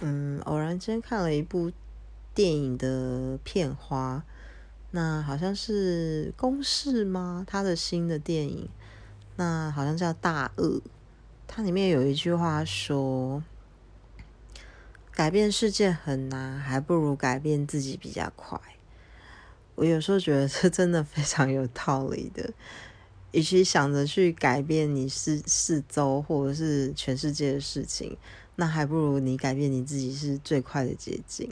嗯，偶然间看了一部电影的片花，那好像是公式吗？他的新的电影，那好像叫《大鳄》，它里面有一句话说：“改变世界很难，还不如改变自己比较快。”我有时候觉得这真的非常有道理的。与其想着去改变你四四周或者是全世界的事情，那还不如你改变你自己是最快的捷径。